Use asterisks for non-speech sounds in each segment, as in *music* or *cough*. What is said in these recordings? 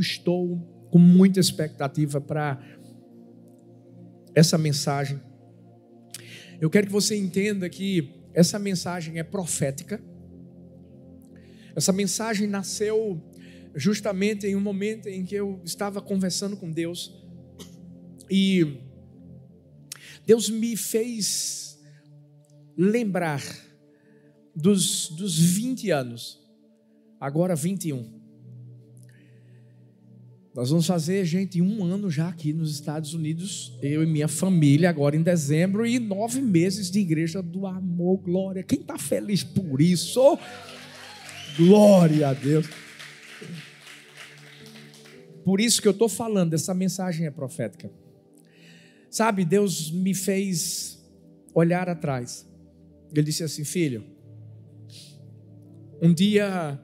estou com muita expectativa para essa mensagem. Eu quero que você entenda que essa mensagem é profética. Essa mensagem nasceu justamente em um momento em que eu estava conversando com Deus e Deus me fez lembrar dos, dos 20 anos, agora 21. Nós vamos fazer, gente, um ano já aqui nos Estados Unidos, eu e minha família, agora em dezembro, e nove meses de igreja do amor, glória. Quem está feliz por isso? Glória a Deus. Por isso que eu estou falando, essa mensagem é profética. Sabe, Deus me fez olhar atrás. Ele disse assim: Filho, um dia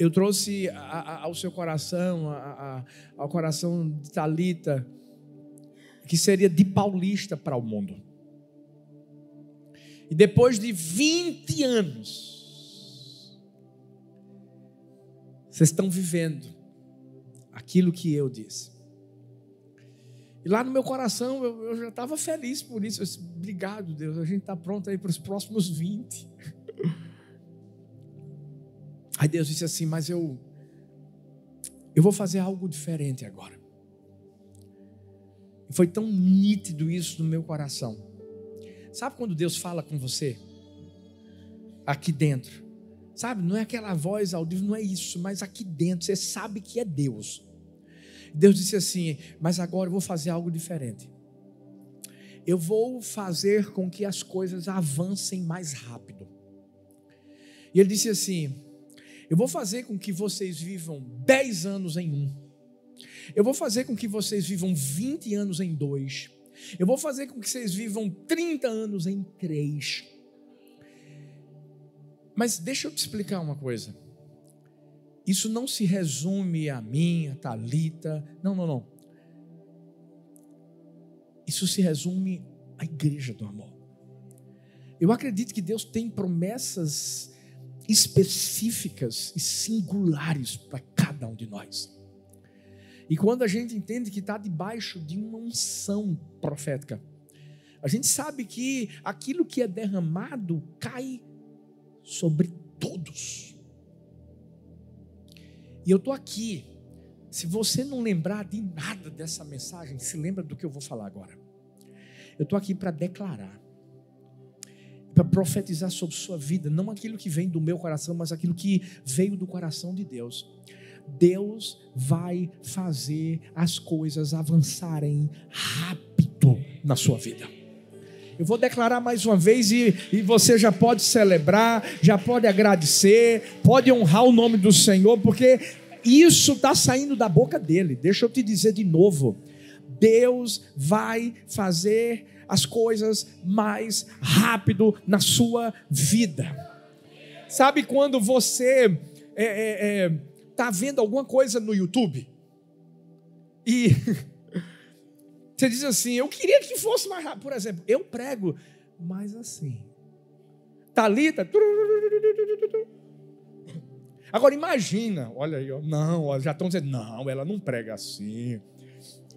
eu trouxe a, a, ao seu coração, a, ao coração de Talita, que seria de paulista para o mundo. E depois de 20 anos, vocês estão vivendo aquilo que eu disse. E lá no meu coração eu, eu já estava feliz por isso. Eu disse, Obrigado, Deus, a gente está pronto aí para os próximos 20. *laughs* Aí Deus disse assim: Mas eu, eu vou fazer algo diferente agora. Foi tão nítido isso no meu coração. Sabe quando Deus fala com você? Aqui dentro. Sabe, não é aquela voz audível, não é isso, mas aqui dentro você sabe que é Deus. Deus disse assim: Mas agora eu vou fazer algo diferente. Eu vou fazer com que as coisas avancem mais rápido. E ele disse assim: eu vou fazer com que vocês vivam 10 anos em um. Eu vou fazer com que vocês vivam 20 anos em dois. Eu vou fazer com que vocês vivam 30 anos em três. Mas deixa eu te explicar uma coisa. Isso não se resume a mim, a Talita. Não, não, não. Isso se resume à igreja do amor. Eu acredito que Deus tem promessas específicas e singulares para cada um de nós. E quando a gente entende que está debaixo de uma unção profética, a gente sabe que aquilo que é derramado cai sobre todos. E eu estou aqui. Se você não lembrar de nada dessa mensagem, se lembra do que eu vou falar agora. Eu estou aqui para declarar para profetizar sobre sua vida, não aquilo que vem do meu coração, mas aquilo que veio do coração de Deus. Deus vai fazer as coisas avançarem rápido na sua vida. Eu vou declarar mais uma vez e, e você já pode celebrar, já pode agradecer, pode honrar o nome do Senhor, porque isso está saindo da boca dele. Deixa eu te dizer de novo: Deus vai fazer as coisas mais rápido na sua vida. Sabe quando você está é, é, é, tá vendo alguma coisa no YouTube e *laughs* você diz assim: Eu queria que fosse mais rápido. Por exemplo, eu prego, mas assim. Talita. Agora imagina, olha aí, não, já estão dizendo, não, ela não prega assim,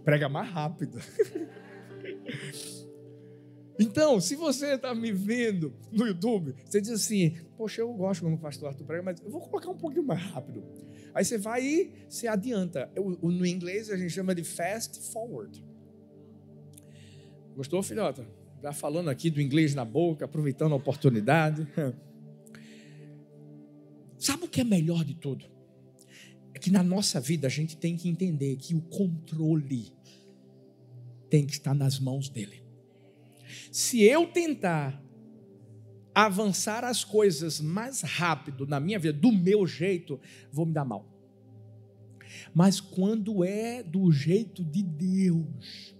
prega mais rápido. *laughs* Então, se você está me vendo no YouTube, você diz assim: Poxa, eu gosto quando o pastor Arthur prega, mas eu vou colocar um pouquinho mais rápido. Aí você vai e se adianta. No inglês a gente chama de fast forward. Gostou, filhota? Já falando aqui do inglês na boca, aproveitando a oportunidade. *laughs* Sabe o que é melhor de tudo? É que na nossa vida a gente tem que entender que o controle tem que estar nas mãos dele. Se eu tentar avançar as coisas mais rápido na minha vida, do meu jeito, vou me dar mal. Mas quando é do jeito de Deus,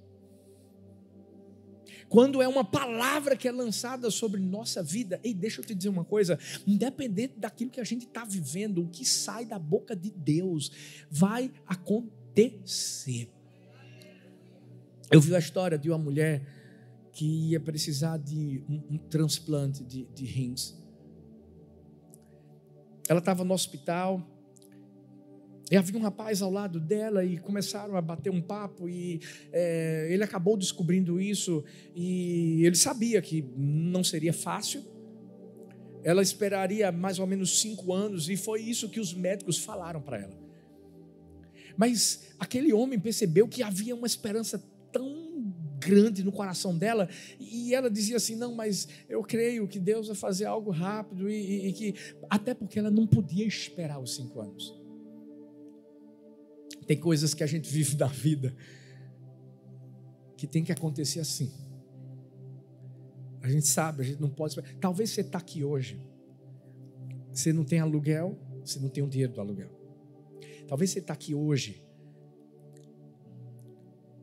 quando é uma palavra que é lançada sobre nossa vida, ei, deixa eu te dizer uma coisa: independente daquilo que a gente está vivendo, o que sai da boca de Deus vai acontecer. Eu vi a história de uma mulher que ia precisar de um, um transplante de, de rins. Ela estava no hospital, E havia um rapaz ao lado dela e começaram a bater um papo e é, ele acabou descobrindo isso e ele sabia que não seria fácil. Ela esperaria mais ou menos cinco anos e foi isso que os médicos falaram para ela. Mas aquele homem percebeu que havia uma esperança grande no coração dela e ela dizia assim: Não, mas eu creio que Deus vai fazer algo rápido e, e, e que até porque ela não podia esperar os cinco anos. Tem coisas que a gente vive da vida que tem que acontecer assim. A gente sabe, a gente não pode esperar. Talvez você está aqui hoje, você não tem aluguel, você não tem o dinheiro do aluguel. Talvez você está aqui hoje,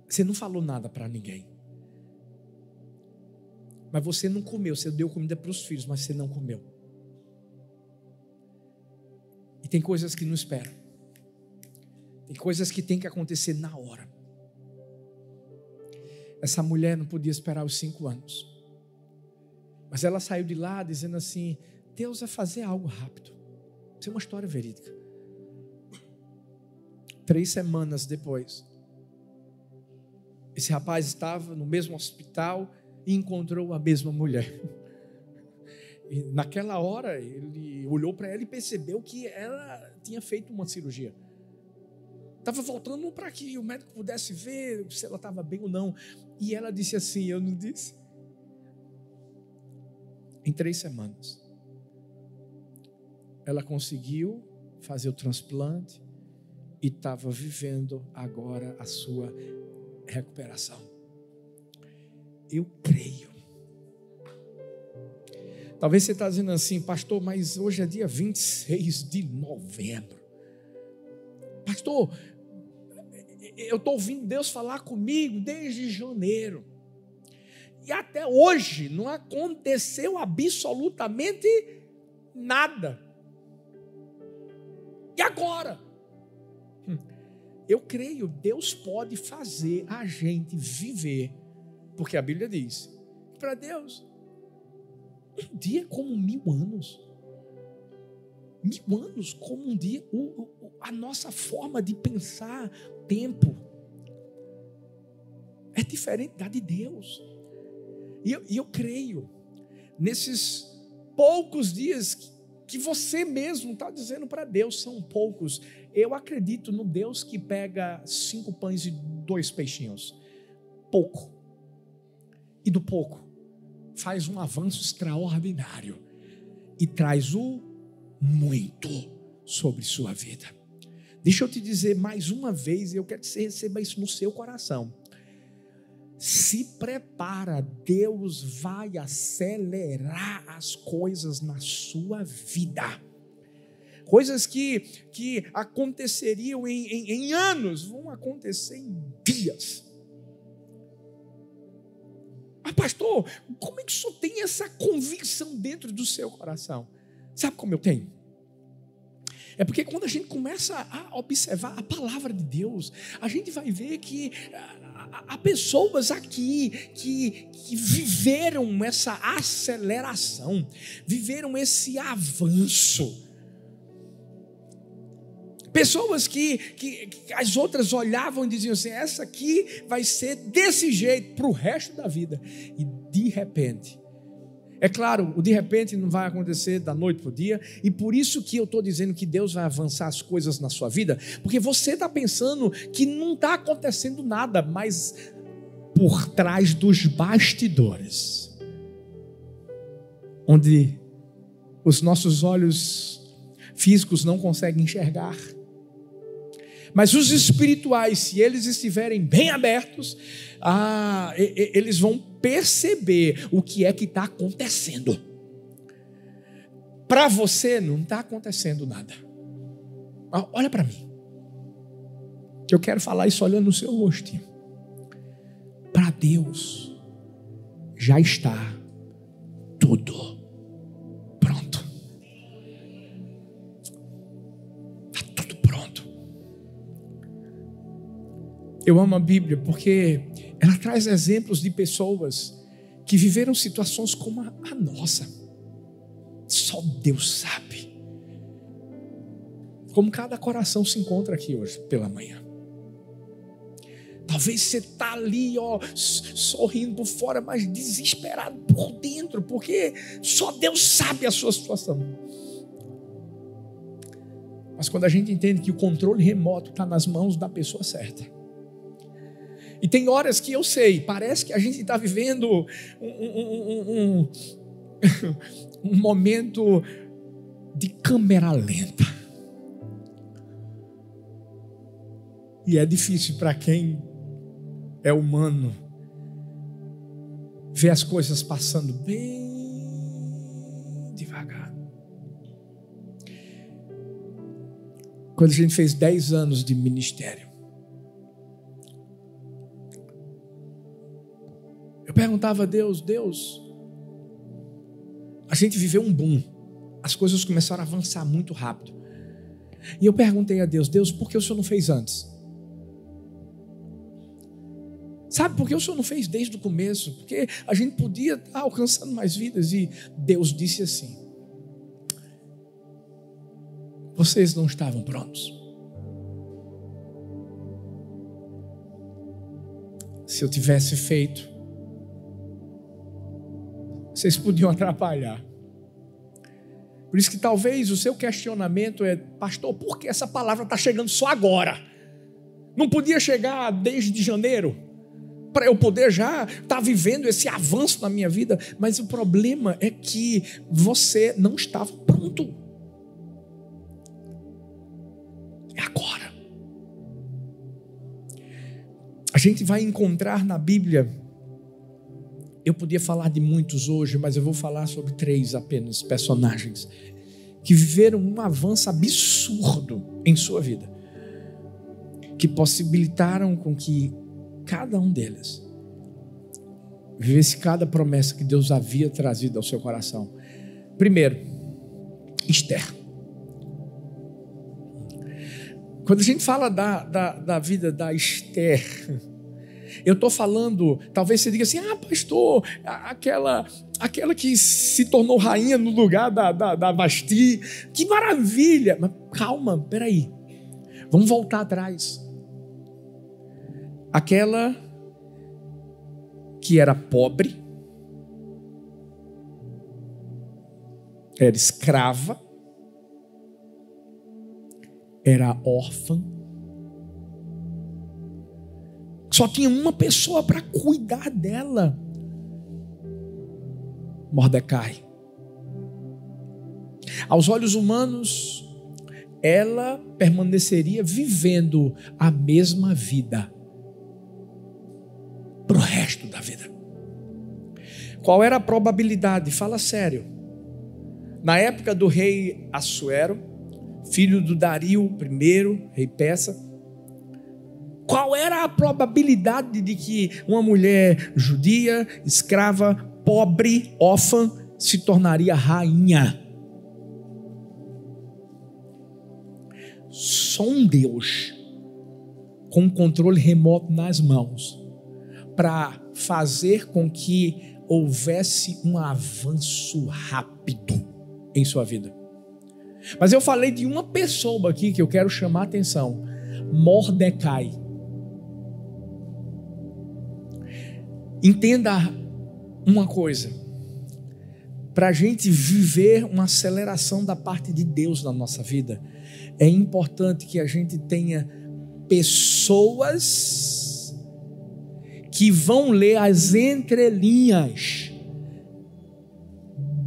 você não falou nada para ninguém. Mas você não comeu, você deu comida para os filhos, mas você não comeu. E tem coisas que não esperam. Tem coisas que tem que acontecer na hora. Essa mulher não podia esperar os cinco anos. Mas ela saiu de lá dizendo assim: Deus vai fazer algo rápido. Isso é uma história verídica. Três semanas depois, esse rapaz estava no mesmo hospital e encontrou a mesma mulher. E naquela hora ele olhou para ela e percebeu que ela tinha feito uma cirurgia. Estava voltando para que o médico pudesse ver se ela estava bem ou não. E ela disse assim: Eu não disse. Em três semanas, ela conseguiu fazer o transplante e estava vivendo agora a sua recuperação. Eu creio. Talvez você está dizendo assim, pastor, mas hoje é dia 26 de novembro. Pastor, eu estou ouvindo Deus falar comigo desde janeiro. E até hoje não aconteceu absolutamente nada. E agora? Hum, eu creio, Deus pode fazer a gente viver, porque a Bíblia diz: para Deus, um dia como mil anos. Mil anos como um dia. O, o, a nossa forma de pensar tempo é diferente da de Deus. E eu, e eu creio, nesses poucos dias que, que você mesmo está dizendo para Deus, são poucos. Eu acredito no Deus que pega cinco pães e dois peixinhos. Pouco. E do pouco, faz um avanço extraordinário e traz o muito sobre sua vida. Deixa eu te dizer mais uma vez, e eu quero que você receba isso no seu coração. Se prepara, Deus vai acelerar as coisas na sua vida. Coisas que, que aconteceriam em, em, em anos, vão acontecer em dias. Pastor, como é que o senhor tem essa convicção dentro do seu coração? Sabe como eu tenho? É porque quando a gente começa a observar a palavra de Deus, a gente vai ver que ah, há pessoas aqui que, que viveram essa aceleração, viveram esse avanço. Pessoas que, que, que, as outras olhavam e diziam assim: essa aqui vai ser desse jeito para o resto da vida. E de repente, é claro, o de repente não vai acontecer da noite para o dia, e por isso que eu estou dizendo que Deus vai avançar as coisas na sua vida, porque você está pensando que não está acontecendo nada, mas por trás dos bastidores, onde os nossos olhos físicos não conseguem enxergar, mas os espirituais, se eles estiverem bem abertos, ah, eles vão perceber o que é que está acontecendo. Para você não está acontecendo nada. Olha para mim. Eu quero falar isso olhando no seu rosto. Para Deus já está tudo Eu amo a Bíblia porque ela traz exemplos de pessoas que viveram situações como a, nossa. Só Deus sabe. Como cada coração se encontra aqui hoje pela manhã. Talvez você está ali, ó, sorrindo por fora, mas desesperado por dentro, porque só Deus sabe a sua situação. Mas quando a gente entende que o controle remoto está nas mãos da pessoa certa. E tem horas que eu sei, parece que a gente está vivendo um, um, um, *laughs* um momento de câmera lenta. E é difícil para quem é humano ver as coisas passando bem devagar. Quando a gente fez 10 anos de ministério, eu perguntava a Deus, Deus, a gente viveu um boom, as coisas começaram a avançar muito rápido. E eu perguntei a Deus, Deus, por que o Senhor não fez antes? Sabe por que o Senhor não fez desde o começo? Porque a gente podia estar alcançando mais vidas e Deus disse assim: Vocês não estavam prontos. Se eu tivesse feito, vocês podiam *laughs* atrapalhar. Por isso que talvez o seu questionamento é, pastor, por que essa palavra está chegando só agora? Não podia chegar desde janeiro? para eu poder já estar tá vivendo esse avanço na minha vida, mas o problema é que você não estava pronto. É agora. A gente vai encontrar na Bíblia, eu podia falar de muitos hoje, mas eu vou falar sobre três apenas personagens que viveram um avanço absurdo em sua vida, que possibilitaram com que cada um deles vivesse cada promessa que Deus havia trazido ao seu coração. Primeiro, Esther. Quando a gente fala da, da, da vida da Esther, eu estou falando, talvez você diga assim, ah, pastor, aquela, aquela que se tornou rainha no lugar da, da, da Basti, que maravilha! Mas calma, peraí, vamos voltar atrás. Aquela que era pobre, era escrava, era órfã, só tinha uma pessoa para cuidar dela. Mordecai. Aos olhos humanos, ela permaneceria vivendo a mesma vida para o resto da vida. Qual era a probabilidade? Fala sério. Na época do rei Assuero, filho do Dario I, rei Peça, qual era a probabilidade de que uma mulher judia, escrava, pobre, órfã, se tornaria rainha? Só um Deus, com o controle remoto nas mãos, para fazer com que houvesse um avanço rápido em sua vida. Mas eu falei de uma pessoa aqui que eu quero chamar a atenção: Mordecai. Entenda uma coisa: para a gente viver uma aceleração da parte de Deus na nossa vida, é importante que a gente tenha pessoas que vão ler as entrelinhas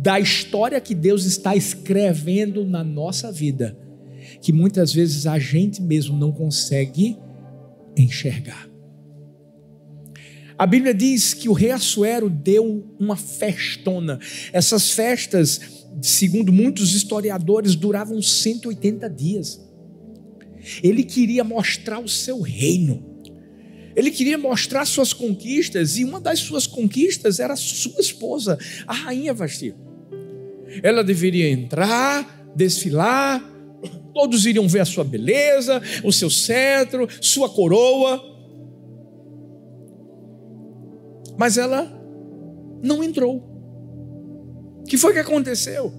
da história que Deus está escrevendo na nossa vida, que muitas vezes a gente mesmo não consegue enxergar. A Bíblia diz que o rei Assuero deu uma festona. Essas festas, segundo muitos historiadores, duravam 180 dias. Ele queria mostrar o seu reino. Ele queria mostrar suas conquistas, e uma das suas conquistas era sua esposa, a rainha Vasti. Ela deveria entrar, desfilar, todos iriam ver a sua beleza, o seu cetro, sua coroa. Mas ela não entrou. O que foi que aconteceu?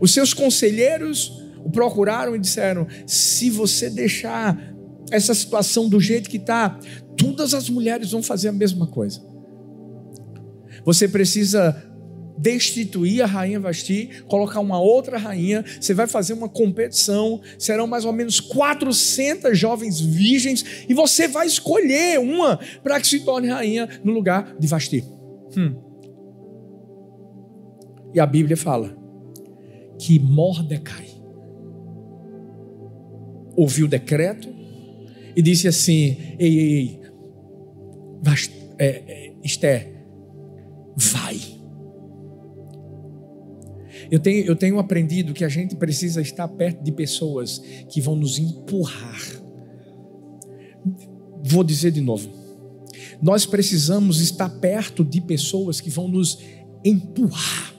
Os seus conselheiros o procuraram e disseram: se você deixar essa situação do jeito que está, todas as mulheres vão fazer a mesma coisa. Você precisa destituir a rainha Vasti, colocar uma outra rainha, você vai fazer uma competição, serão mais ou menos 400 jovens virgens, e você vai escolher uma para que se torne rainha no lugar de Vasti. Hum. E a Bíblia fala que Mordecai ouviu o decreto e disse assim: Ei, ei, ei, é, é, Esther, vai. Eu tenho, eu tenho aprendido que a gente precisa estar perto de pessoas que vão nos empurrar. Vou dizer de novo. Nós precisamos estar perto de pessoas que vão nos empurrar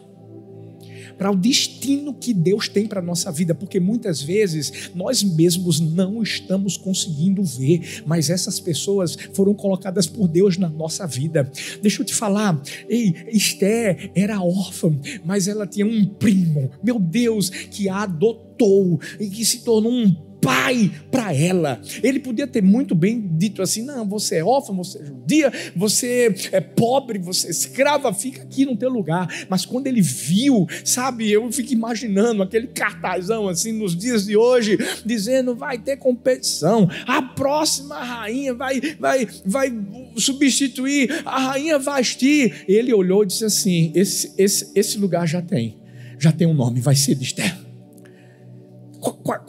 para o destino que Deus tem para a nossa vida, porque muitas vezes nós mesmos não estamos conseguindo ver, mas essas pessoas foram colocadas por Deus na nossa vida. Deixa eu te falar, ei, Esther era órfã, mas ela tinha um primo, meu Deus, que a adotou e que se tornou um pai para ela. Ele podia ter muito bem dito assim: não, você é órfã, você é judia, você é pobre, você é escrava, fica aqui no teu lugar. Mas quando ele viu, sabe, eu fico imaginando aquele cartazão assim nos dias de hoje, dizendo: vai ter competição, a próxima rainha vai, vai, vai substituir a rainha Vasti. Ele olhou e disse assim: esse, esse, esse lugar já tem, já tem um nome, vai ser de Esther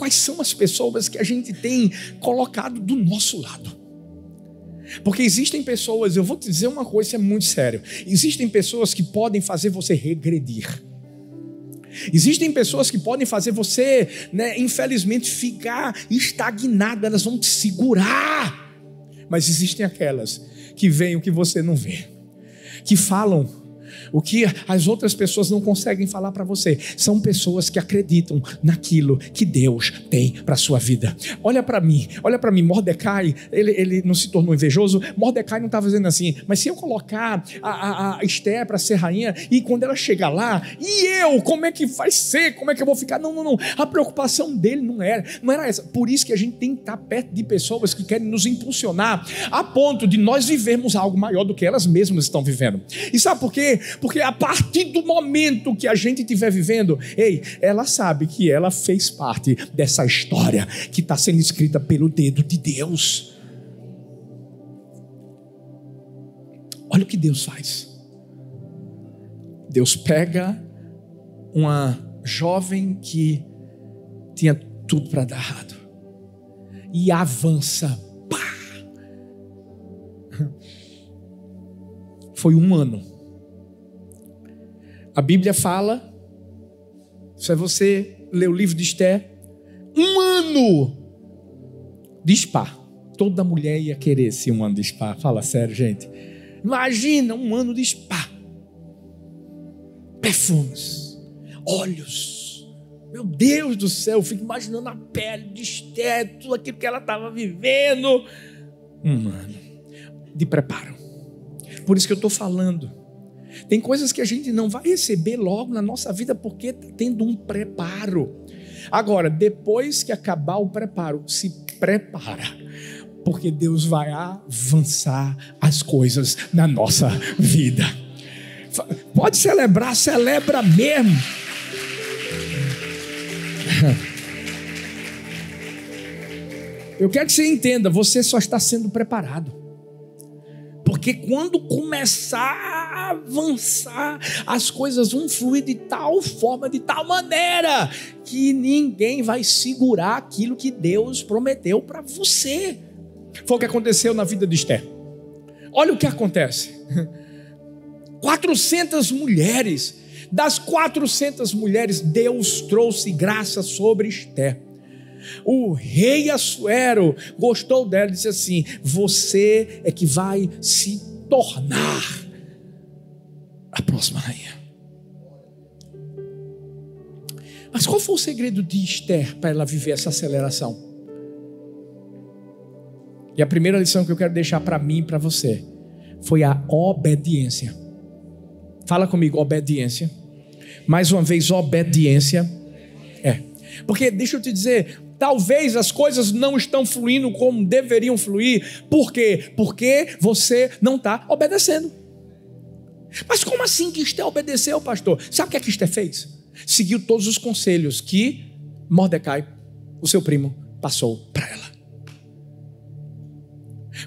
quais são as pessoas que a gente tem colocado do nosso lado. Porque existem pessoas, eu vou te dizer uma coisa, isso é muito sério. Existem pessoas que podem fazer você regredir. Existem pessoas que podem fazer você, né, infelizmente, ficar estagnado, elas vão te segurar. Mas existem aquelas que veem o que você não vê, que falam o que as outras pessoas não conseguem falar para você são pessoas que acreditam naquilo que Deus tem para sua vida. Olha para mim, olha para mim. Mordecai, ele, ele não se tornou invejoso. Mordecai não estava dizendo assim, mas se eu colocar a, a, a Esther para ser rainha e quando ela chegar lá, e eu, como é que vai ser? Como é que eu vou ficar? Não, não, não. A preocupação dele não era, não era essa. Por isso que a gente tem que estar perto de pessoas que querem nos impulsionar a ponto de nós vivermos algo maior do que elas mesmas estão vivendo. E sabe por quê? Porque a partir do momento que a gente estiver vivendo, ei, ela sabe que ela fez parte dessa história que está sendo escrita pelo dedo de Deus. Olha o que Deus faz. Deus pega uma jovem que tinha tudo para dar errado e avança. Pá! *laughs* Foi um ano a Bíblia fala, se você ler o livro de Esther, um ano de spa. Toda mulher ia querer esse um ano de spa. Fala sério, gente. Imagina um ano de spa. Perfumes, olhos. Meu Deus do céu, eu fico imaginando a pele de Esther, tudo aquilo que ela estava vivendo. Um ano de preparo. Por isso que eu estou falando tem coisas que a gente não vai receber logo na nossa vida porque está tendo um preparo. Agora, depois que acabar o preparo, se prepara, porque Deus vai avançar as coisas na nossa vida. Pode celebrar, celebra mesmo. *laughs* Eu quero que você entenda, você só está sendo preparado. Porque quando começar a avançar, as coisas vão fluir de tal forma, de tal maneira, que ninguém vai segurar aquilo que Deus prometeu para você. Foi o que aconteceu na vida de Esther. Olha o que acontece. *laughs* 400 mulheres. Das 400 mulheres, Deus trouxe graça sobre Esther. O rei Assuero gostou dela e disse assim: Você é que vai se tornar a próxima rainha. Mas qual foi o segredo de Esther para ela viver essa aceleração? E a primeira lição que eu quero deixar para mim e para você foi a obediência. Fala comigo, obediência. Mais uma vez, obediência. É. Porque deixa eu te dizer, talvez as coisas não estão fluindo como deveriam fluir. Por quê? Porque você não está obedecendo. Mas como assim que Esté obedeceu, pastor? Sabe o que é que Esté fez? Seguiu todos os conselhos que Mordecai, o seu primo, passou para ela.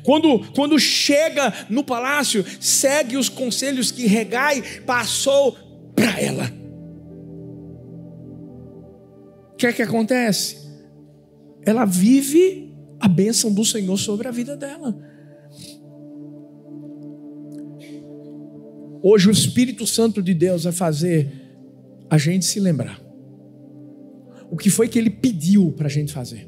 Quando, quando chega no palácio, segue os conselhos que Regai passou para ela. O que é que acontece? Ela vive a bênção do Senhor sobre a vida dela. Hoje o Espírito Santo de Deus vai fazer a gente se lembrar. O que foi que ele pediu para a gente fazer?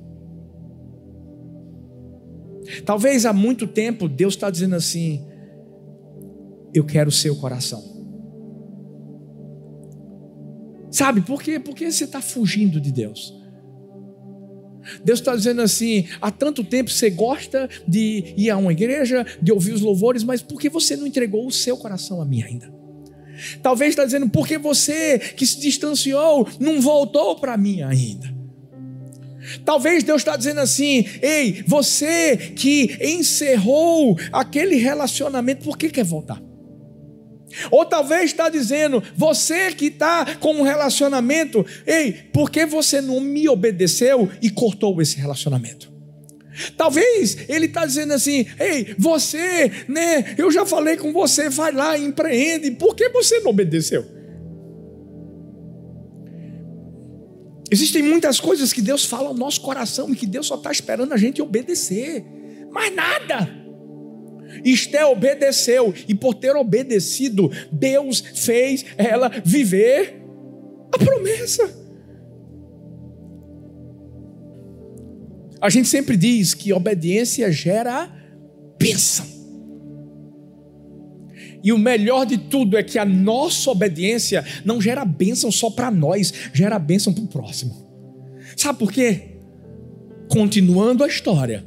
Talvez há muito tempo Deus está dizendo assim: Eu quero o seu coração. Sabe por quê? Porque você está fugindo de Deus. Deus está dizendo assim: há tanto tempo você gosta de ir a uma igreja, de ouvir os louvores, mas por que você não entregou o seu coração a mim ainda? Talvez está dizendo, porque você que se distanciou não voltou para mim ainda. Talvez Deus está dizendo assim: ei, você que encerrou aquele relacionamento, por que quer voltar? Ou talvez está dizendo, você que está com um relacionamento, ei, por que você não me obedeceu e cortou esse relacionamento? Talvez ele está dizendo assim: ei, você, né? Eu já falei com você, vai lá, empreende, por que você não obedeceu? Existem muitas coisas que Deus fala ao nosso coração e que Deus só está esperando a gente obedecer, mas nada. Esté obedeceu, e por ter obedecido, Deus fez ela viver a promessa. A gente sempre diz que obediência gera bênção. E o melhor de tudo é que a nossa obediência não gera bênção só para nós, gera bênção para o próximo. Sabe por quê? Continuando a história.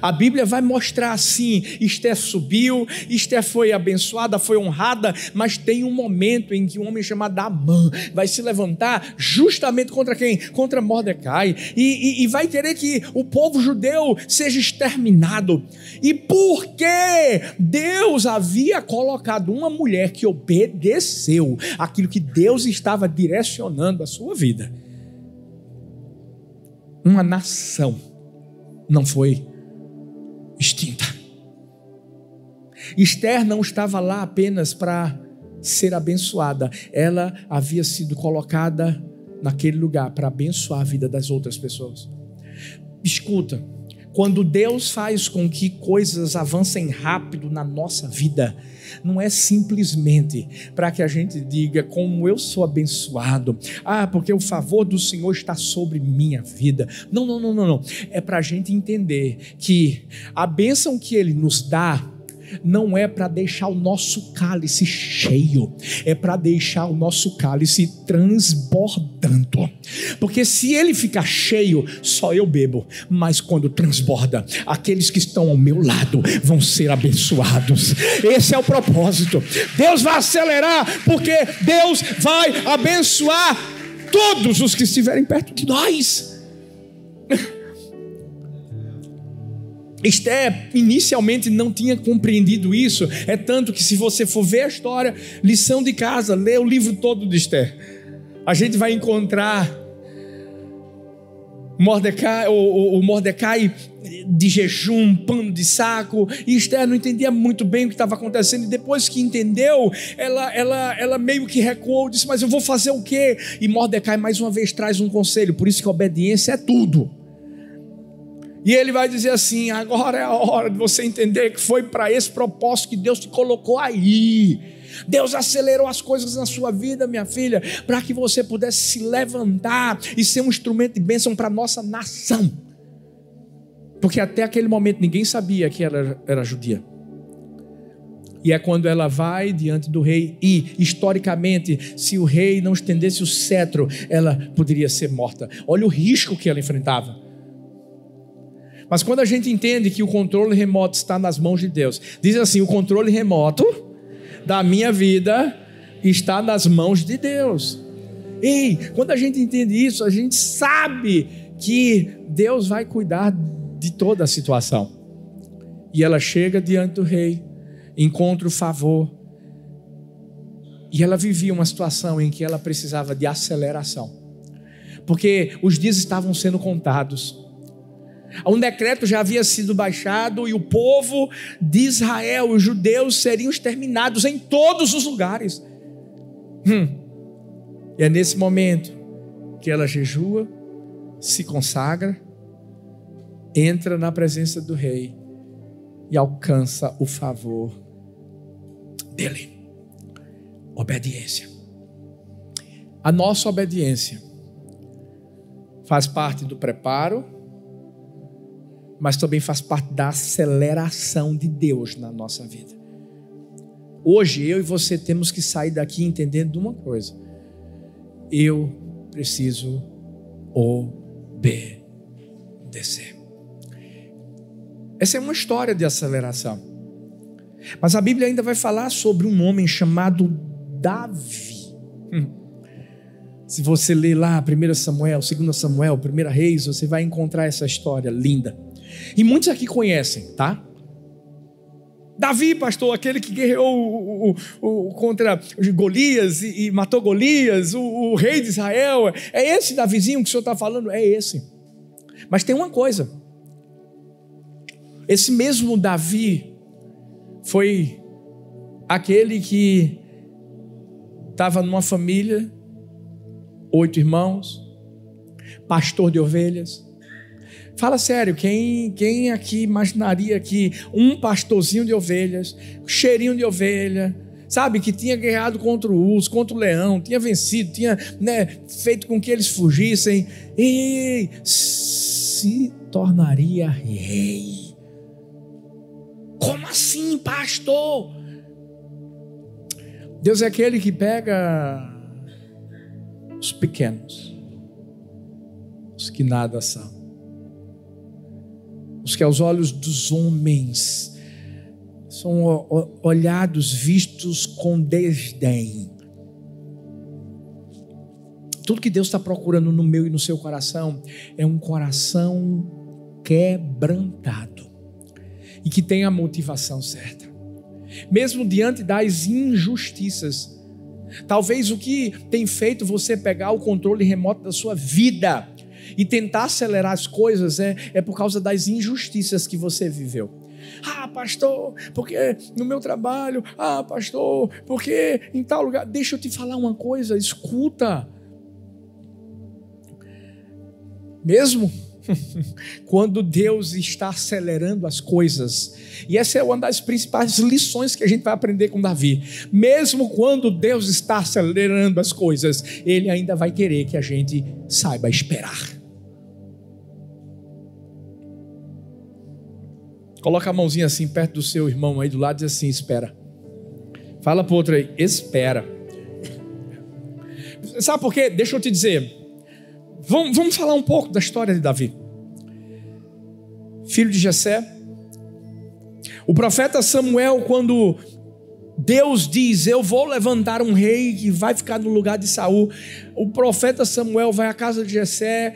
A Bíblia vai mostrar assim: Esté subiu, Esté foi abençoada, foi honrada, mas tem um momento em que um homem chamado Amã vai se levantar justamente contra quem? Contra Mordecai, e, e, e vai querer que o povo judeu seja exterminado. E porque Deus havia colocado uma mulher que obedeceu aquilo que Deus estava direcionando a sua vida, uma nação não foi extinta. Esther não estava lá apenas para ser abençoada, ela havia sido colocada naquele lugar para abençoar a vida das outras pessoas. Escuta, quando Deus faz com que coisas avancem rápido na nossa vida, não é simplesmente para que a gente diga como eu sou abençoado, ah, porque o favor do Senhor está sobre minha vida. Não, não, não, não, não. É para a gente entender que a bênção que Ele nos dá não é para deixar o nosso cálice cheio, é para deixar o nosso cálice transbordando. Porque se ele ficar cheio, só eu bebo, mas quando transborda, aqueles que estão ao meu lado vão ser abençoados. Esse é o propósito. Deus vai acelerar, porque Deus vai abençoar todos os que estiverem perto de nós. *laughs* Esté inicialmente não tinha compreendido isso, é tanto que se você for ver a história, lição de casa, lê o livro todo de Esther. A gente vai encontrar Mordecai, o, o, Mordecai de jejum, pano de saco, e Esther não entendia muito bem o que estava acontecendo, e depois que entendeu, ela, ela, ela meio que recuou, disse: Mas eu vou fazer o quê? E Mordecai mais uma vez traz um conselho, por isso que obediência é tudo. E ele vai dizer assim: agora é a hora de você entender que foi para esse propósito que Deus te colocou aí. Deus acelerou as coisas na sua vida, minha filha, para que você pudesse se levantar e ser um instrumento de bênção para a nossa nação. Porque até aquele momento ninguém sabia que ela era judia. E é quando ela vai diante do rei, e historicamente, se o rei não estendesse o cetro, ela poderia ser morta. Olha o risco que ela enfrentava. Mas quando a gente entende que o controle remoto está nas mãos de Deus, diz assim: o controle remoto da minha vida está nas mãos de Deus. Ei, quando a gente entende isso, a gente sabe que Deus vai cuidar de toda a situação. E ela chega diante do rei, encontra o favor. E ela vivia uma situação em que ela precisava de aceleração. Porque os dias estavam sendo contados. Um decreto já havia sido baixado e o povo de Israel, os judeus, seriam exterminados em todos os lugares. Hum. E é nesse momento que ela jejua, se consagra, entra na presença do rei e alcança o favor dele. Obediência. A nossa obediência faz parte do preparo mas também faz parte da aceleração de Deus na nossa vida. Hoje eu e você temos que sair daqui entendendo de uma coisa: eu preciso obedecer. Essa é uma história de aceleração. Mas a Bíblia ainda vai falar sobre um homem chamado Davi. Hum. Se você ler lá 1 Samuel, 2 Samuel, 1 Reis, você vai encontrar essa história linda. E muitos aqui conhecem, tá? Davi, pastor, aquele que guerreou o, o, o, contra Golias e, e matou Golias, o, rei de Israel. É esse Davizinho que o senhor está falando? É esse. Mas tem uma coisa: esse mesmo Davi foi aquele que estava numa família, oito irmãos, pastor de ovelhas, Fala sério, quem, quem aqui imaginaria que um pastorzinho de ovelhas, cheirinho de ovelha, sabe, que tinha guerreado contra o urso, contra o leão, tinha vencido, tinha né, feito com que eles fugissem, e se tornaria rei. Como assim, pastor? Deus é aquele que pega os pequenos, os que nada são os que aos olhos dos homens são olhados, vistos com desdém. Tudo que Deus está procurando no meu e no seu coração é um coração quebrantado e que tenha a motivação certa, mesmo diante das injustiças. Talvez o que tem feito você pegar o controle remoto da sua vida e tentar acelerar as coisas é, é por causa das injustiças que você viveu. Ah, pastor, porque no meu trabalho, ah, pastor, porque em tal lugar. Deixa eu te falar uma coisa, escuta. Mesmo *laughs* quando Deus está acelerando as coisas, e essa é uma das principais lições que a gente vai aprender com Davi. Mesmo quando Deus está acelerando as coisas, Ele ainda vai querer que a gente saiba esperar. Coloca a mãozinha assim perto do seu irmão aí do lado e diz assim: espera. Fala para outro aí, espera. Sabe por quê? Deixa eu te dizer. Vamos, vamos falar um pouco da história de Davi. Filho de Jessé. O profeta Samuel, quando Deus diz: Eu vou levantar um rei que vai ficar no lugar de Saul. O profeta Samuel vai à casa de Jessé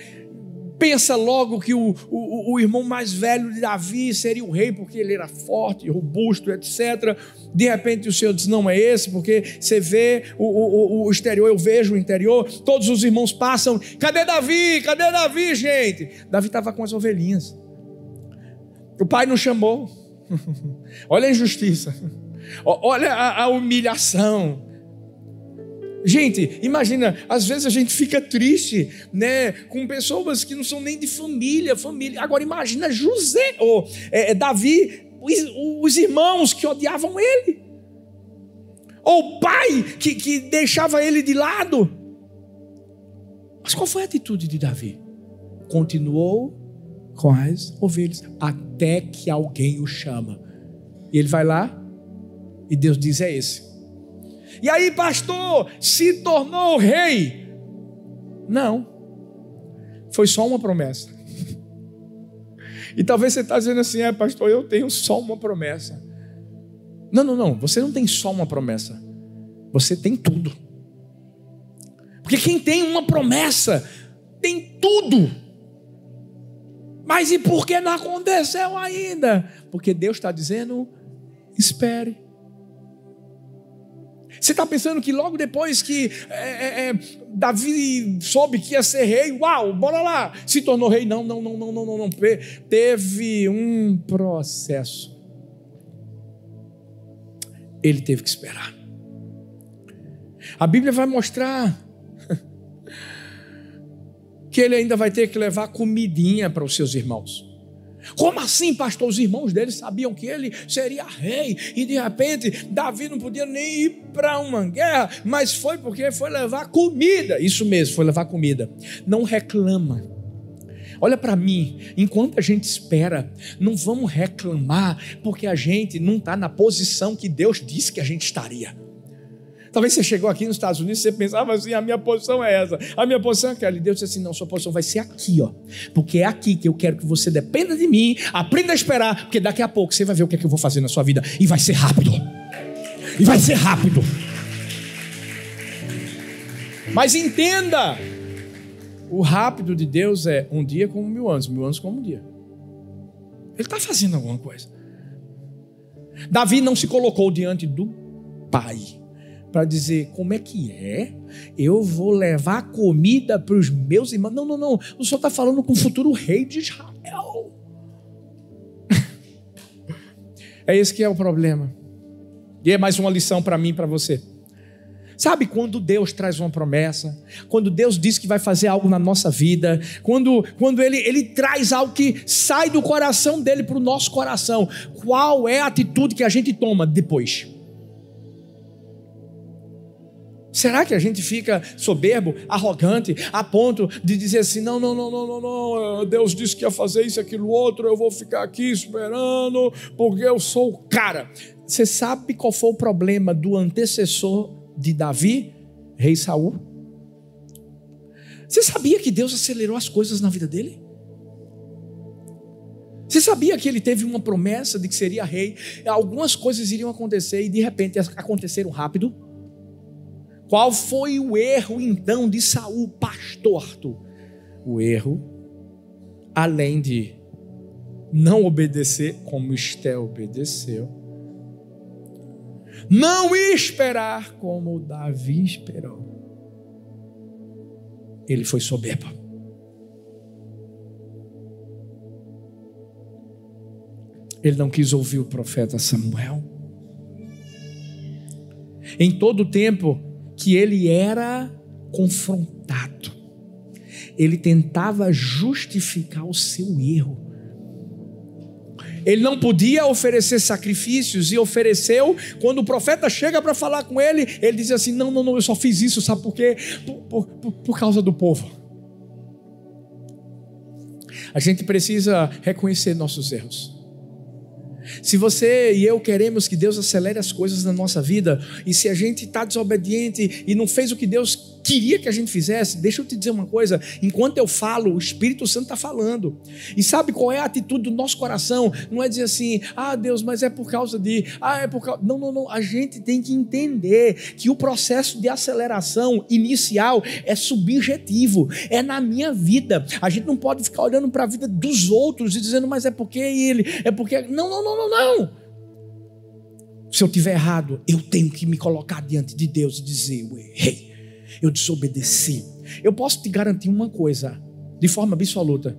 pensa logo que o, o, o, irmão mais velho de Davi seria o rei, porque ele era forte, robusto, etc. De repente o Senhor diz: não é esse, porque você vê o, o, o exterior, eu vejo o interior, todos os irmãos passam. Cadê Davi? Cadê Davi, gente? Davi estava com as ovelhinhas. O pai não chamou. *laughs* Olha a injustiça. Olha a, a humilhação. Gente, imagina, às vezes a gente fica triste, né, com pessoas que não são nem de família, família. Agora imagina José, ou é, é, Davi, os, os, irmãos que odiavam ele, ou o pai que, que deixava ele de lado. Mas qual foi a atitude de Davi? Continuou com as ovelhas até que alguém o chama. E ele vai lá e Deus diz: é esse. E aí, pastor, se tornou rei? Não. Foi só uma promessa. E talvez você está dizendo assim, é, pastor, eu tenho só uma promessa. Não, não, não. Você não tem só uma promessa. Você tem tudo. Porque quem tem uma promessa tem tudo. Mas e por que não aconteceu ainda? Porque Deus está dizendo: espere. Você está pensando que logo depois que é, é, é, Davi soube que ia ser rei, uau, bora lá, se tornou rei? Não, não, não, não, não, não, não. Teve um processo. Ele teve que esperar. A Bíblia vai mostrar *laughs* que ele ainda vai ter que levar comidinha para os seus irmãos. Como assim, pastor? Os irmãos dele sabiam que ele seria rei e de repente Davi não podia nem ir para uma guerra, mas foi porque foi levar comida. Isso mesmo, foi levar comida. Não reclama. Olha para mim, enquanto a gente espera, não vamos reclamar porque a gente não está na posição que Deus disse que a gente estaria. Talvez você chegou aqui nos Estados Unidos e você pensava assim: a minha posição é essa, a minha posição é aquela. E Deus disse assim: não, sua posição vai ser aqui, ó. Porque é aqui que eu quero que você dependa de mim, aprenda a esperar, porque daqui a pouco você vai ver o que é que eu vou fazer na sua vida. E vai ser rápido. E vai ser rápido. Mas entenda: o rápido de Deus é um dia como mil anos, mil anos como um dia. Ele está fazendo alguma coisa. Davi não se colocou diante do Pai para dizer como é que é, eu vou levar comida para os meus irmãos. Não, não, não. O senhor está falando com o futuro rei de Israel. *laughs* é esse que é o problema. E é mais uma lição para mim e para você. Sabe quando Deus traz uma promessa, quando Deus diz que vai fazer algo na nossa vida, quando, quando ele, ele traz algo que sai do coração dele para o nosso coração, qual é a atitude que a gente toma depois? Será que a gente fica soberbo, arrogante, a ponto de dizer assim: não, não, não, não, não, não, Deus disse que ia fazer isso, aquilo, outro, eu vou ficar aqui esperando, porque eu sou o cara. Você sabe qual foi o problema do antecessor de Davi, rei Saul? Você sabia que Deus acelerou as coisas na vida dele? Você sabia que ele teve uma promessa de que seria rei? Algumas coisas iriam acontecer e de repente aconteceram rápido. Qual foi o erro então de Saul, pastor Arthur? O erro, além de não obedecer como Esté obedeceu, não esperar como Davi esperou. Ele foi soberbo. Ele não quis ouvir o profeta Samuel. Em todo o tempo, que ele era confrontado. Ele tentava justificar o seu erro. Ele não podia oferecer sacrifícios e ofereceu. Quando o profeta chega para falar com ele, ele diz assim: Não, não, não, eu só fiz isso, sabe por quê? Por, por, por causa do povo. A gente precisa reconhecer nossos erros. Se você e eu queremos que Deus acelere as coisas na nossa vida, e se a gente está desobediente e não fez o que Deus queria que a gente fizesse, deixa eu te dizer uma coisa: enquanto eu falo, o Espírito Santo está falando. E sabe qual é a atitude do nosso coração? Não é dizer assim, ah, Deus, mas é por causa de. Ah, é por causa. Não, não, não. A gente tem que entender que o processo de aceleração inicial é subjetivo, é na minha vida. A gente não pode ficar olhando para a vida dos outros e dizendo, mas é porque ele, é porque. Não, não, não, não, não. Se eu tiver errado, eu tenho que me colocar diante de Deus e dizer, eu errei eu desobedeci. Eu posso te garantir uma coisa, de forma absoluta.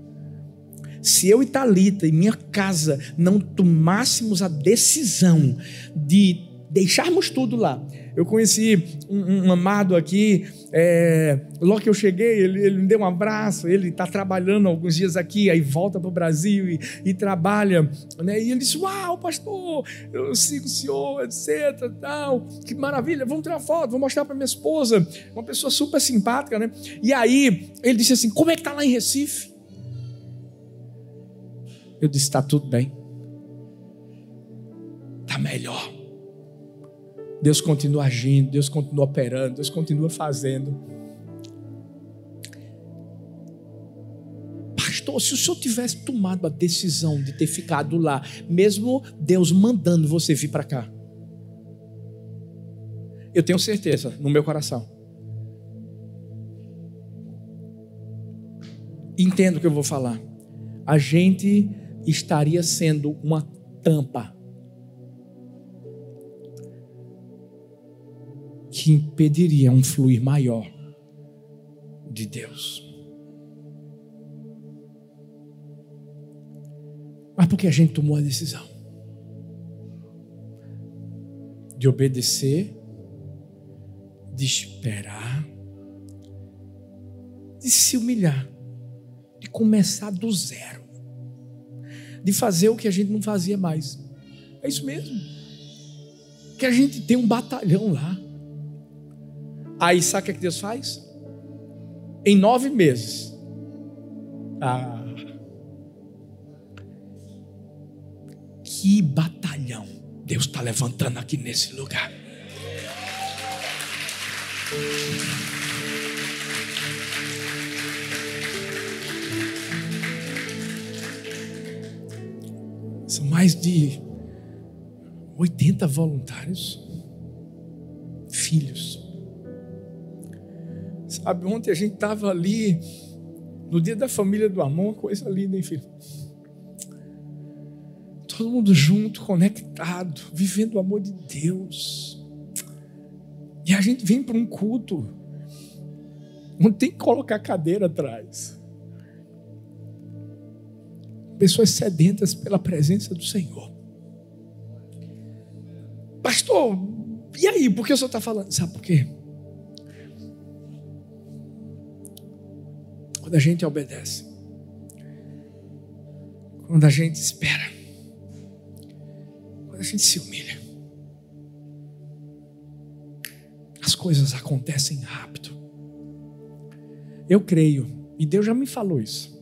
Se eu e Talita e minha casa não tomássemos a decisão de deixarmos tudo lá. Eu conheci um, um amado aqui, é, logo que eu cheguei, ele, ele, me deu um abraço. Ele está trabalhando alguns dias aqui, aí volta para o Brasil e, e, trabalha. Né? E ele disse: Uau, pastor, eu sigo o senhor, etc. Tal. Que maravilha, vamos tirar foto, vou mostrar para minha esposa. Uma pessoa super simpática, né? E aí ele disse assim: Como é que está lá em Recife? Eu disse: Está tudo bem. Deus continua agindo, Deus continua operando, Deus continua fazendo. Pastor, se o senhor tivesse tomado a decisão de ter ficado lá, mesmo Deus mandando você vir para cá, eu tenho certeza no meu coração entenda o que eu vou falar. A gente estaria sendo uma tampa que impediria um fluir maior de Deus. Mas porque a gente tomou a decisão de obedecer, de esperar, de se humilhar, de começar do zero, de fazer o que a gente não fazia mais. É isso mesmo. Que a gente tem um batalhão lá. Aí sabe o que, é que Deus faz? Em nove meses. Ah, que batalhão Deus está levantando aqui nesse lugar. São mais de 80 voluntários, filhos. Sabe, ontem a gente estava ali, no dia da família do amor, coisa linda, hein, filho? todo mundo junto, conectado, vivendo o amor de Deus. E a gente vem para um culto onde tem que colocar cadeira atrás. Pessoas sedentas pela presença do Senhor. Pastor, e aí? Por que o senhor está falando? Sabe por quê? Quando a gente obedece, quando a gente espera, a gente se humilha, as coisas acontecem rápido. Eu creio, e Deus já me falou isso.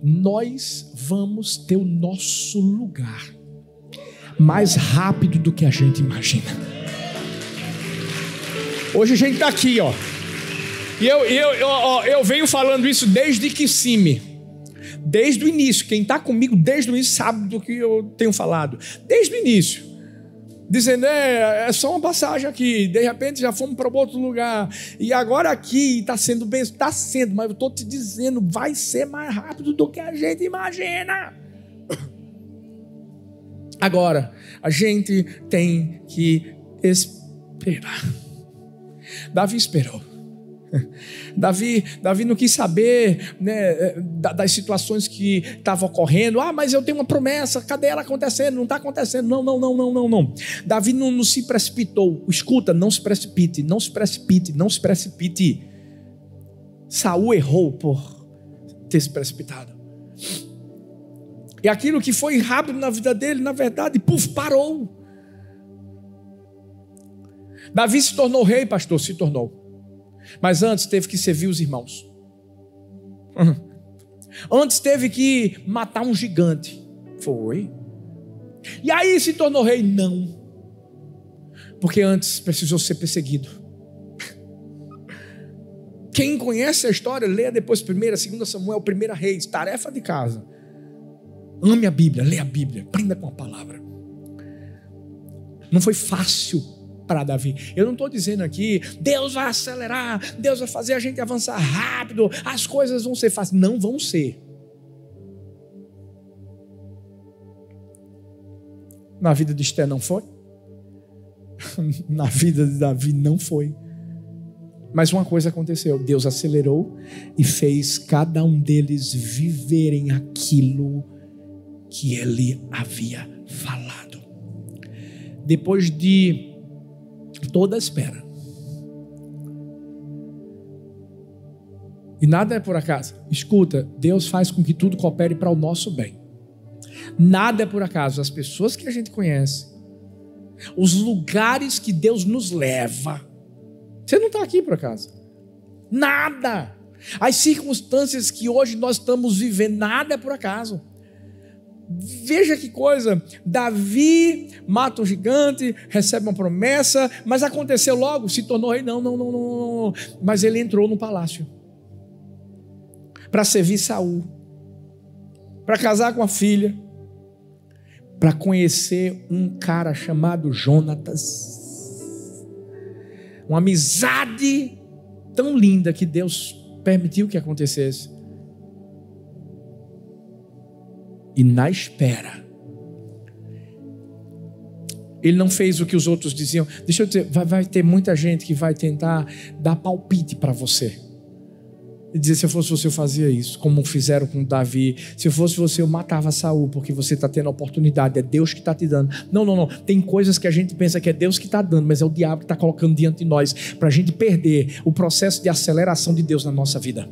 Nós vamos ter o nosso lugar mais rápido do que a gente imagina. Hoje a gente está aqui, ó. E eu, eu, eu, eu venho falando isso desde que cime desde o início. Quem está comigo desde o início sabe do que eu tenho falado. Desde o início. Dizendo, é, é só uma passagem aqui, de repente já fomos para outro lugar, e agora aqui está sendo bem, está sendo, mas eu estou te dizendo, vai ser mais rápido do que a gente imagina. *coughs* Agora, a gente tem que esperar. Davi esperou. *laughs* Davi, Davi não quis saber né, das situações que estavam ocorrendo. Ah, mas eu tenho uma promessa, cadê ela acontecendo? Não está acontecendo. Não, não, não, não, não, não. Davi não, não se precipitou. Escuta, não se precipite, não se precipite, não se precipite. Saul errou por ter se precipitado. E aquilo que foi rápido na vida dele, na verdade, puf, parou. Davi se tornou rei, pastor, se tornou. Mas antes teve que servir os irmãos. *laughs* Antes teve que matar um gigante. Foi. E aí se tornou rei? Não. Porque antes precisou ser perseguido. *laughs* Quem conhece a história, leia depois 1, 2 Samuel, 1 Reis, tarefa de casa. Ame a Bíblia, leia a Bíblia, aprenda com a palavra. Não foi fácil para Davi. Eu não estou dizendo aqui, Deus vai acelerar, Deus vai fazer a gente avançar rápido, as coisas vão ser fáceis. Não vão ser. Na vida de Esté não foi. *laughs* Na vida de Davi não foi. Mas uma coisa aconteceu: Deus acelerou e fez cada um deles viverem aquilo que ele havia falado. Depois de toda espera. E nada é por acaso. Escuta, Deus faz com que tudo coopere para o nosso bem. Nada é por acaso. As pessoas que a gente conhece, os lugares que Deus nos leva. Você não está aqui por acaso. Nada. As circunstâncias que hoje nós estamos vivendo, nada é por acaso. Veja que coisa, Davi mata um gigante, recebe uma promessa, mas aconteceu logo, se tornou rei. Não, não, não, não. Mas ele entrou no palácio para servir Saul, para casar com a filha, para conhecer um cara chamado Jonatas. Uma amizade tão linda que Deus permitiu que acontecesse. E na espera, ele não fez o que os outros diziam. Deixa eu dizer, vai, vai ter muita gente que vai tentar dar palpite para você. E dizer, se eu fosse você, eu fazia isso, como fizeram com Davi. Se eu fosse você, eu matava Saul, porque você está tendo a oportunidade, é Deus que está te dando. Não, não, não. Tem coisas que a gente pensa que é Deus que está dando, mas é o diabo que está colocando diante de nós, para a gente perder o processo de aceleração de Deus na nossa vida.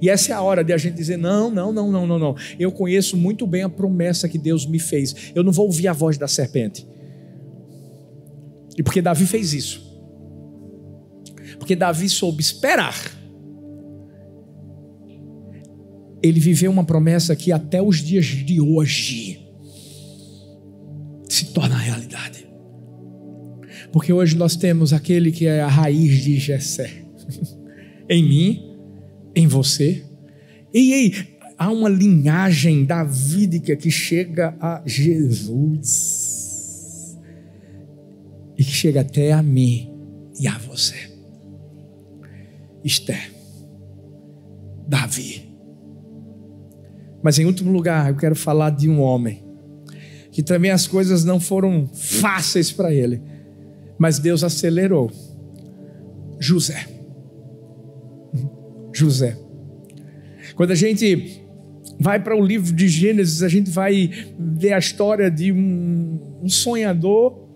E essa é a hora de a gente dizer: não, não, não, não, não, não. Eu conheço muito bem a promessa que Deus me fez. Eu não vou ouvir a voz da serpente. E porque Davi fez isso. Porque Davi soube esperar. Ele viveu uma promessa que até os dias de hoje se torna realidade. Porque hoje nós temos aquele que é a raiz de Jessé. *laughs* em mim, em você. E aí, há uma linhagem davídica que chega a Jesus. E que chega até a mim e a você. Esther. Davi. Mas em último lugar, eu quero falar de um homem que também as coisas não foram fáceis para ele, mas Deus acelerou. José. José. Quando a gente vai para o livro de Gênesis, a gente vai ver a história de um, um sonhador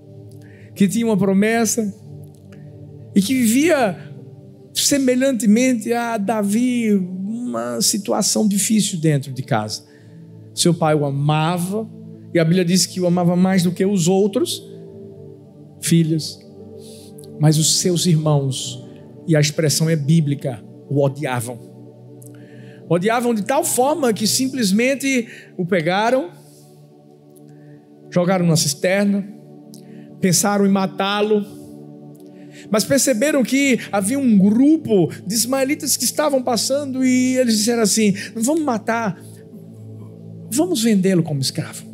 que tinha uma promessa e que vivia semelhantemente a Davi uma situação difícil dentro de casa. Seu pai o amava, e a Bíblia diz que o amava mais do que os outros filhos, mas os seus irmãos, e a expressão é bíblica, o odiavam. Odiavam de tal forma que simplesmente o pegaram, jogaram na cisterna, pensaram em matá-lo, mas perceberam que havia um grupo de ismaelitas que estavam passando e eles disseram assim: vamos matar, vamos vendê-lo como escravo.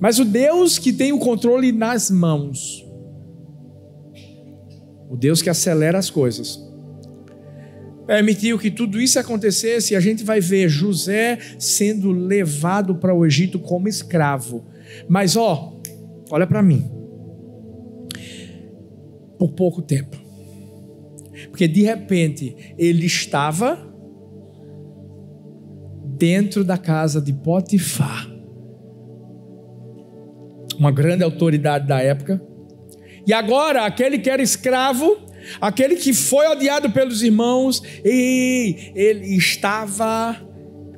Mas o Deus que tem o controle nas mãos, o Deus que acelera as coisas, permitiu que tudo isso acontecesse e a gente vai ver José sendo levado para o Egito como escravo. Mas ó, olha para mim. Por pouco tempo. Porque de repente ele estava dentro da casa de Potifar, uma grande autoridade da época, e agora, aquele que era escravo, aquele que foi odiado pelos irmãos, e ele estava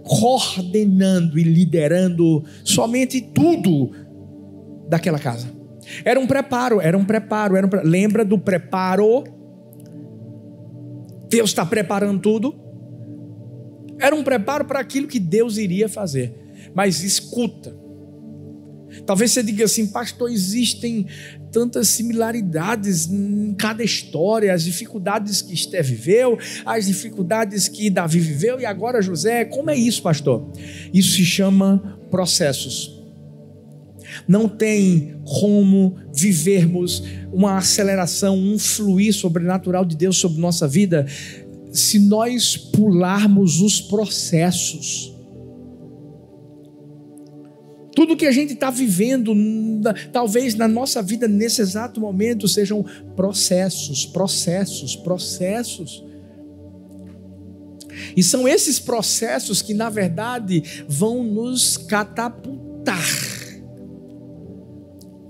coordenando e liderando somente tudo daquela casa. Era um preparo, era um preparo, era um pre... lembra do preparo? Deus está preparando tudo. Era um preparo para aquilo que Deus iria fazer. Mas escuta. Talvez você diga assim, pastor, existem tantas similaridades em cada história, as dificuldades que Esté viveu, as dificuldades que Davi viveu e agora José. Como é isso, pastor? Isso se chama processos. Não tem como vivermos uma aceleração, um fluir sobrenatural de Deus sobre nossa vida se nós pularmos os processos. Tudo que a gente está vivendo, talvez na nossa vida nesse exato momento, sejam processos, processos, processos. E são esses processos que, na verdade, vão nos catapultar,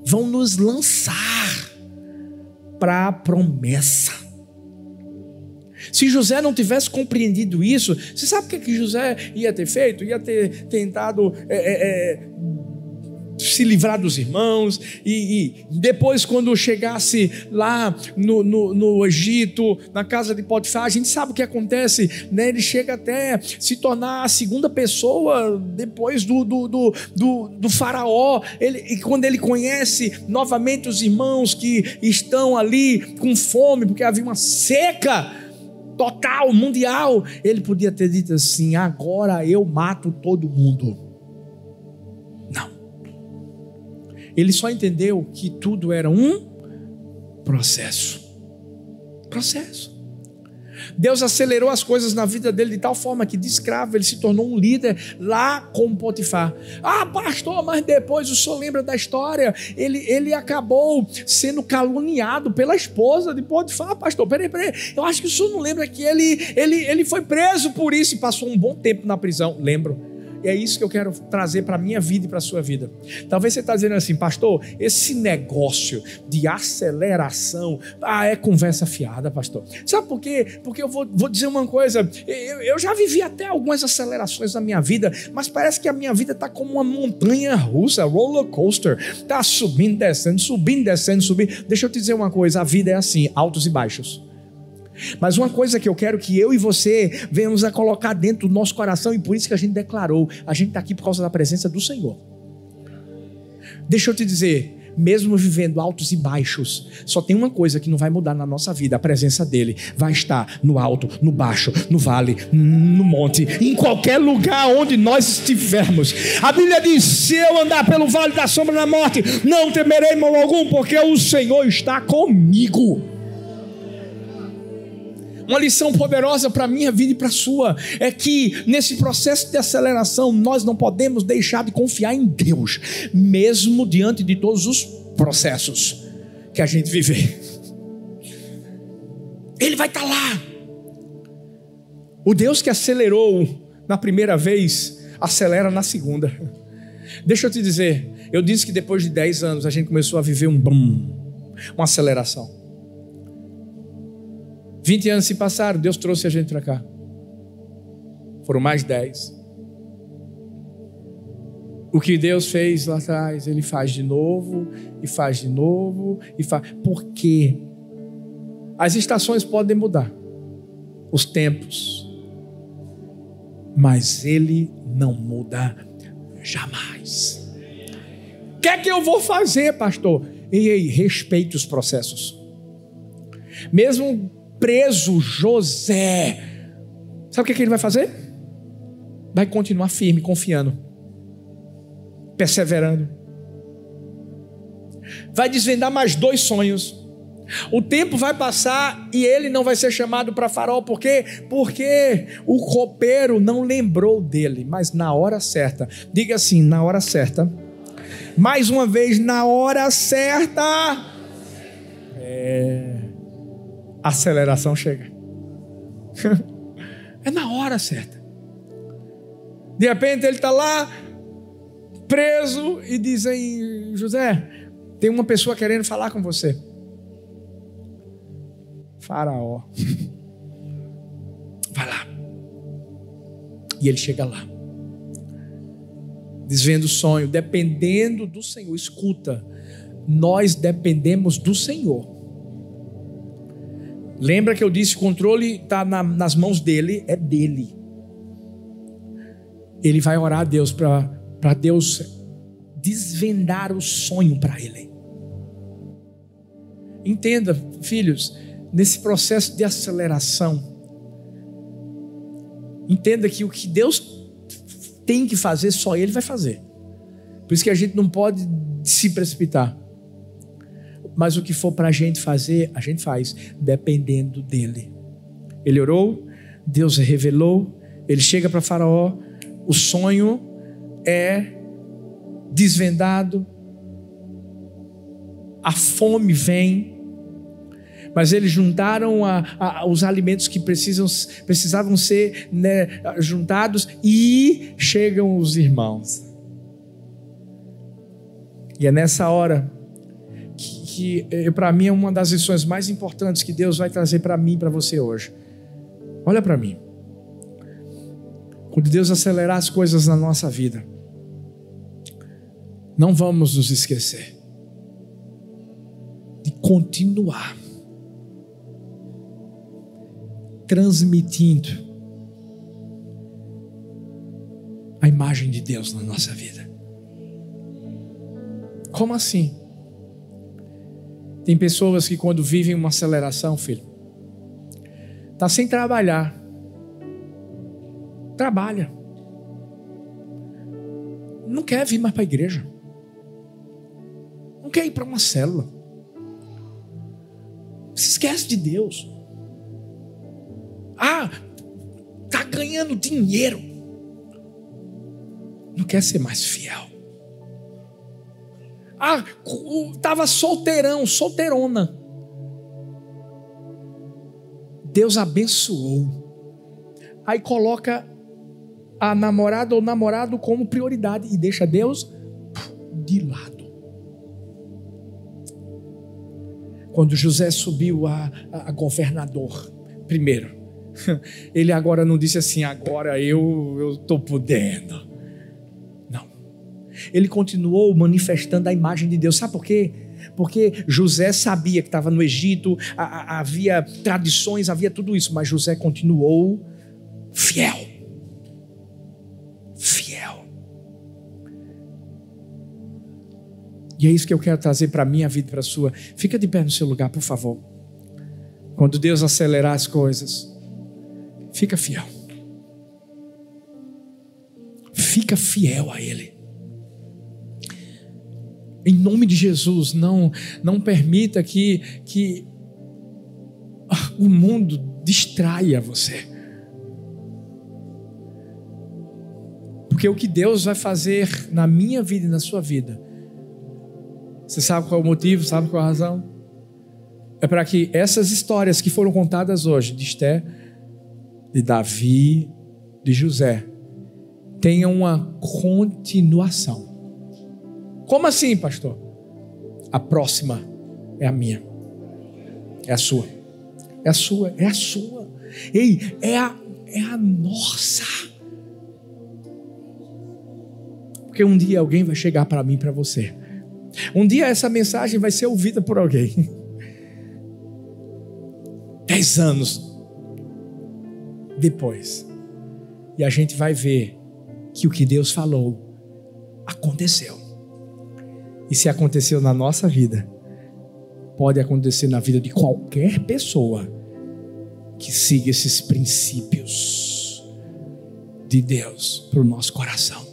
vão nos lançar para a promessa. Se José não tivesse compreendido isso, você sabe o que, que José ia ter feito? Ia ter tentado é, é, é se livrar dos irmãos, e, e depois, quando chegasse lá no, no, no, Egito, na casa de Potifar, a gente sabe o que acontece, né? ele chega até se tornar a segunda pessoa depois do, do, do, do, do faraó, ele, e quando ele conhece novamente os irmãos que estão ali com fome, porque havia uma seca total, mundial, ele podia ter dito assim: agora eu mato todo mundo. Ele só entendeu que tudo era um processo. Processo. Deus acelerou as coisas na vida dele de tal forma que de escravo ele se tornou um líder lá com Potifar. Ah, pastor, mas depois o senhor lembra da história? Ele, ele acabou sendo caluniado pela esposa de Potifar, pastor. Peraí, peraí. Eu acho que o senhor não lembra que ele, ele, ele foi preso por isso e passou um bom tempo na prisão. Lembro. E é isso que eu quero trazer para a minha vida e para a sua vida. Talvez você está dizendo assim, pastor, esse negócio de aceleração, ah, é conversa fiada, pastor. Sabe por quê? Porque eu vou, vou dizer uma coisa, eu, eu, já vivi até algumas acelerações na minha vida, mas parece que a minha vida está como uma montanha russa, roller coaster. Está subindo, descendo, subindo, descendo, subindo. Deixa eu te dizer uma coisa, a vida é assim, altos e baixos. Mas uma coisa que eu quero que eu e você venhamos a colocar dentro do nosso coração, e por isso que a gente declarou: a gente está aqui por causa da presença do Senhor. Deixa eu te dizer, mesmo vivendo altos e baixos, só tem uma coisa que não vai mudar na nossa vida: a presença dele vai estar no alto, no baixo, no vale, no monte, em qualquer lugar onde nós estivermos. A Bíblia diz: se eu andar pelo vale da sombra da morte, não temerei mal algum, porque o Senhor está comigo. Uma lição poderosa para a minha vida e para a sua é que nesse processo de aceleração nós não podemos deixar de confiar em Deus, mesmo diante de todos os processos que a gente vive. Ele vai estar tá lá. O Deus que acelerou na primeira vez, acelera na segunda. Deixa eu te dizer, eu disse que depois de 10 anos a gente começou a viver um boom, uma aceleração. 20 anos se passaram, Deus trouxe a gente para cá. Foram mais 10. O que Deus fez lá atrás, Ele faz de novo, e faz de novo, e faz. Por quê? As estações podem mudar, os tempos, mas Ele não muda jamais. O que é que eu vou fazer, pastor? E aí, respeite os processos. Mesmo preso José, sabe o que, é que ele vai fazer? Vai continuar firme, confiando, perseverando. Vai desvendar mais dois sonhos. O tempo vai passar e ele não vai ser chamado para farol, por quê? Porque o copeiro não lembrou dele, mas na hora certa, diga assim: na hora certa, mais uma vez, na hora certa, é a aceleração chega. *laughs* é na hora certa. De repente ele está lá, preso, e dizem: José, tem uma pessoa querendo falar com você. Faraó. *laughs* Vai lá. E ele chega lá. Desvendo o sonho, dependendo do Senhor. Escuta, nós dependemos do Senhor Lembra que eu disse: o controle está na, nas mãos dele, é dele. Ele vai orar a Deus para Deus desvendar o sonho para ele. Entenda, filhos, nesse processo de aceleração, entenda que o que Deus tem que fazer, só Ele vai fazer. Por isso que a gente não pode se precipitar. Mas o que for para a gente fazer, a gente faz, dependendo dele. Ele orou, Deus revelou, ele chega para Faraó, o sonho é desvendado, a fome vem, mas eles juntaram a, a, os alimentos que precisam, precisavam ser né, juntados e chegam os irmãos. E é nessa hora que eh, para mim é uma das lições mais importantes que Deus vai trazer para mim para você hoje. Olha para mim. Quando Deus acelerar as coisas na nossa vida, não vamos nos esquecer de continuar transmitindo a imagem de Deus na nossa vida. Como assim? Tem pessoas que quando vivem uma aceleração, filho, tá sem trabalhar. Trabalha. Não quer vir mais para a igreja. Não quer ir para uma célula. Se esquece de Deus. ganhando dinheiro, não quer ser mais fiel. Ah, estava solteirão, solteirona. Deus abençoou. Aí coloca a namorada ou namorado como prioridade e deixa Deus de lado. Quando José subiu a, a, a governador, primeiro, *laughs* ele agora não disse assim, agora eu estou podendo. Ele continuou manifestando a imagem de Deus. Sabe por quê? Porque José sabia que estava no Egito, havia tradições, havia tudo isso, mas José continuou fiel. E é isso que eu quero trazer para a minha vida e para a sua. Fica de pé no seu lugar, por favor. Quando Deus acelerar as coisas, fica fiel. Fica fiel a Ele. Em nome de Jesus, não, não permita que, que o mundo distraia você. Porque o que Deus vai fazer na minha vida e na sua vida você sabe qual é o motivo? Sabe qual é a razão? É para que essas histórias que foram contadas hoje, de Esté, de Davi, de José, tenham uma continuação. Como assim, pastor? A próxima é a minha. É a sua. É a sua, é a sua. Ei, é a, é a nossa. Porque um dia alguém vai chegar para mim, para você um dia essa mensagem vai ser ouvida por alguém. *laughs* Dez anos depois. E a gente vai ver que o que Deus falou aconteceu. E se aconteceu na nossa vida, pode acontecer na vida de qualquer pessoa que siga esses princípios de Deus para o nosso coração.